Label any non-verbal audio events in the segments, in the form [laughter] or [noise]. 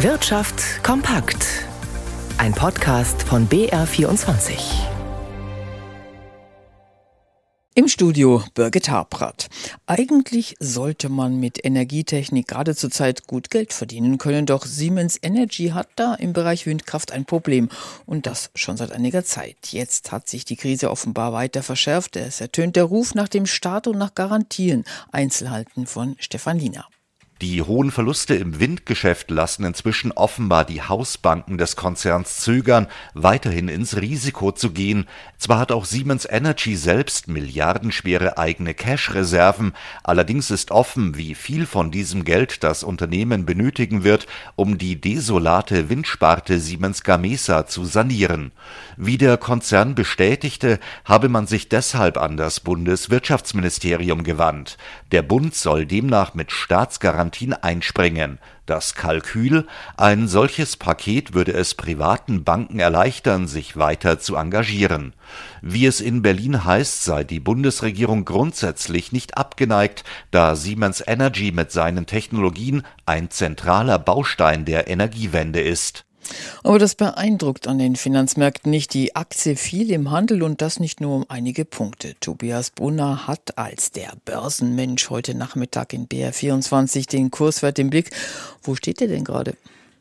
Wirtschaft kompakt. Ein Podcast von BR24. Im Studio Birgit Harprat. Eigentlich sollte man mit Energietechnik gerade zur Zeit gut Geld verdienen können, doch Siemens Energy hat da im Bereich Windkraft ein Problem und das schon seit einiger Zeit. Jetzt hat sich die Krise offenbar weiter verschärft. Es ertönt der Ruf nach dem Staat und nach Garantien. Einzelheiten von Stefan Liener. Die hohen Verluste im Windgeschäft lassen inzwischen offenbar die Hausbanken des Konzerns zögern, weiterhin ins Risiko zu gehen. Zwar hat auch Siemens Energy selbst milliardenschwere eigene Cash-Reserven, allerdings ist offen, wie viel von diesem Geld das Unternehmen benötigen wird, um die desolate Windsparte Siemens Gamesa zu sanieren. Wie der Konzern bestätigte, habe man sich deshalb an das Bundeswirtschaftsministerium gewandt. Der Bund soll demnach mit Staatsgarantien Garantien einspringen. Das Kalkül, ein solches Paket würde es privaten Banken erleichtern, sich weiter zu engagieren. Wie es in Berlin heißt, sei die Bundesregierung grundsätzlich nicht abgeneigt, da Siemens Energy mit seinen Technologien ein zentraler Baustein der Energiewende ist. Aber das beeindruckt an den Finanzmärkten nicht. Die Aktie fiel im Handel und das nicht nur um einige Punkte. Tobias Brunner hat als der Börsenmensch heute Nachmittag in BR24 den Kurswert im Blick. Wo steht er denn gerade?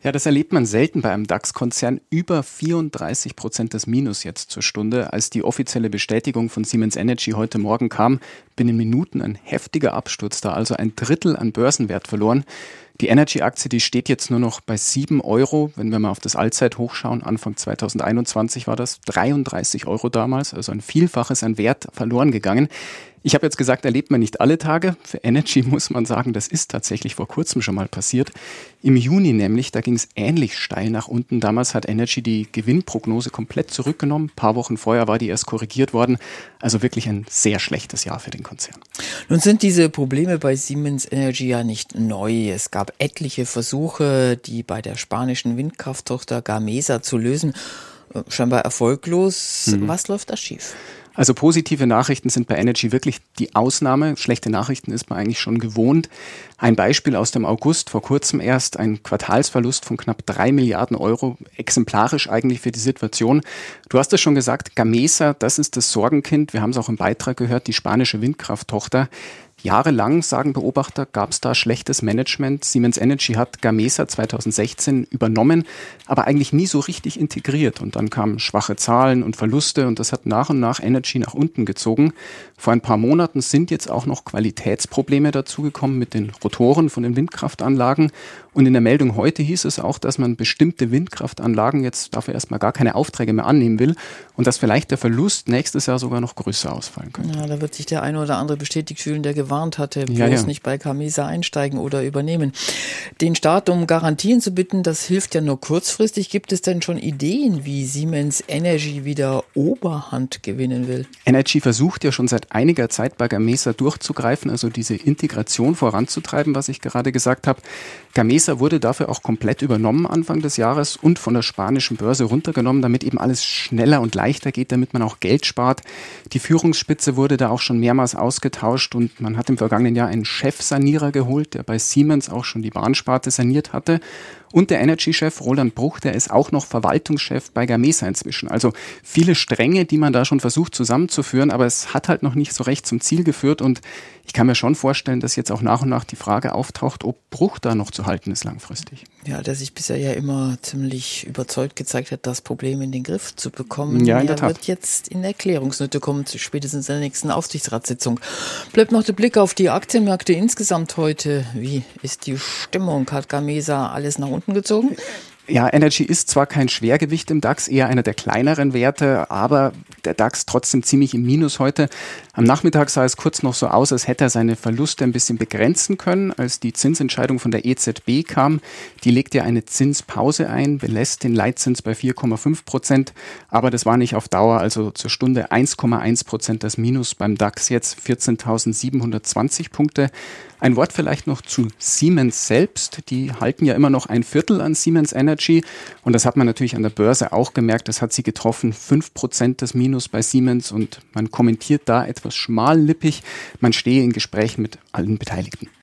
Ja, das erlebt man selten bei einem DAX-Konzern. Über 34 Prozent des Minus jetzt zur Stunde. Als die offizielle Bestätigung von Siemens Energy heute Morgen kam, binnen Minuten ein heftiger Absturz da, also ein Drittel an Börsenwert verloren. Die Energy-Aktie, die steht jetzt nur noch bei 7 Euro. Wenn wir mal auf das Allzeithoch schauen, Anfang 2021 war das 33 Euro damals, also ein Vielfaches an Wert verloren gegangen. Ich habe jetzt gesagt, erlebt man nicht alle Tage. Für Energy [laughs] muss man sagen, das ist tatsächlich vor kurzem schon mal passiert. Im Juni nämlich, da ging es ähnlich steil nach unten. Damals hat Energy die Gewinnprognose komplett zurückgenommen. Ein paar Wochen vorher war die erst korrigiert worden. Also wirklich ein sehr schlechtes Jahr für den Konzern. Nun sind diese Probleme bei Siemens Energy ja nicht neu. Es gab etliche Versuche, die bei der spanischen Windkrafttochter Gamesa zu lösen. Äh, scheinbar erfolglos. Mhm. Was läuft da schief? Also positive Nachrichten sind bei Energy wirklich die Ausnahme. Schlechte Nachrichten ist man eigentlich schon gewohnt. Ein Beispiel aus dem August, vor kurzem erst, ein Quartalsverlust von knapp drei Milliarden Euro, exemplarisch eigentlich für die Situation. Du hast es schon gesagt, Gamesa, das ist das Sorgenkind. Wir haben es auch im Beitrag gehört, die spanische Windkrafttochter. Jahrelang, sagen Beobachter, gab es da schlechtes Management. Siemens Energy hat Gamesa 2016 übernommen, aber eigentlich nie so richtig integriert. Und dann kamen schwache Zahlen und Verluste und das hat nach und nach Energy nach unten gezogen. Vor ein paar Monaten sind jetzt auch noch Qualitätsprobleme dazugekommen mit den Rotoren von den Windkraftanlagen. Und in der Meldung heute hieß es auch, dass man bestimmte Windkraftanlagen jetzt dafür erstmal gar keine Aufträge mehr annehmen will und dass vielleicht der Verlust nächstes Jahr sogar noch größer ausfallen könnte. Ja, da wird sich der eine oder andere bestätigt fühlen, der gewarnt hatte, bloß ja, ja. nicht bei Camisa einsteigen oder übernehmen. Den Staat um Garantien zu bitten, das hilft ja nur kurzfristig. Gibt es denn schon Ideen, wie Siemens Energy wieder Oberhand gewinnen will? Energy versucht ja schon seit einiger Zeit bei Gamesa durchzugreifen, also diese Integration voranzutreiben, was ich gerade gesagt habe. Gamesa wurde dafür auch komplett übernommen Anfang des Jahres und von der spanischen Börse runtergenommen, damit eben alles schneller und leichter geht, damit man auch Geld spart. Die Führungsspitze wurde da auch schon mehrmals ausgetauscht und man hat im vergangenen Jahr einen Chefsanierer geholt, der bei Siemens auch schon die Bahnsparte saniert hatte. Und der Energy-Chef Roland Bruch, der ist auch noch Verwaltungschef bei Gamesa inzwischen. Also viele Stränge, die man da schon versucht zusammenzuführen, aber es hat halt noch nicht so recht zum Ziel geführt. Und ich kann mir schon vorstellen, dass jetzt auch nach und nach die Frage auftaucht, ob Bruch da noch zu halten ist langfristig. Ja, der sich bisher ja immer ziemlich überzeugt gezeigt hat, das Problem in den Griff zu bekommen. Ja, in der Tat. wird jetzt in Erklärungsnöte kommen, spätestens in der nächsten Aufsichtsratssitzung. Bleibt noch der Blick auf die Aktienmärkte insgesamt heute. Wie ist die Stimmung? Hat Gamesa alles nach unten gezogen? Ja, Energy ist zwar kein Schwergewicht im DAX, eher einer der kleineren Werte, aber der DAX trotzdem ziemlich im Minus heute. Am Nachmittag sah es kurz noch so aus, als hätte er seine Verluste ein bisschen begrenzen können, als die Zinsentscheidung von der EZB kam. Die legt ja eine Zinspause ein, belässt den Leitzins bei 4,5 Prozent, aber das war nicht auf Dauer, also zur Stunde 1,1 Prozent das Minus beim DAX jetzt 14.720 Punkte. Ein Wort vielleicht noch zu Siemens selbst. Die halten ja immer noch ein Viertel an Siemens Energy. Und das hat man natürlich an der Börse auch gemerkt. Das hat sie getroffen. Fünf Prozent des Minus bei Siemens. Und man kommentiert da etwas schmallippig. Man stehe in Gesprächen mit allen Beteiligten.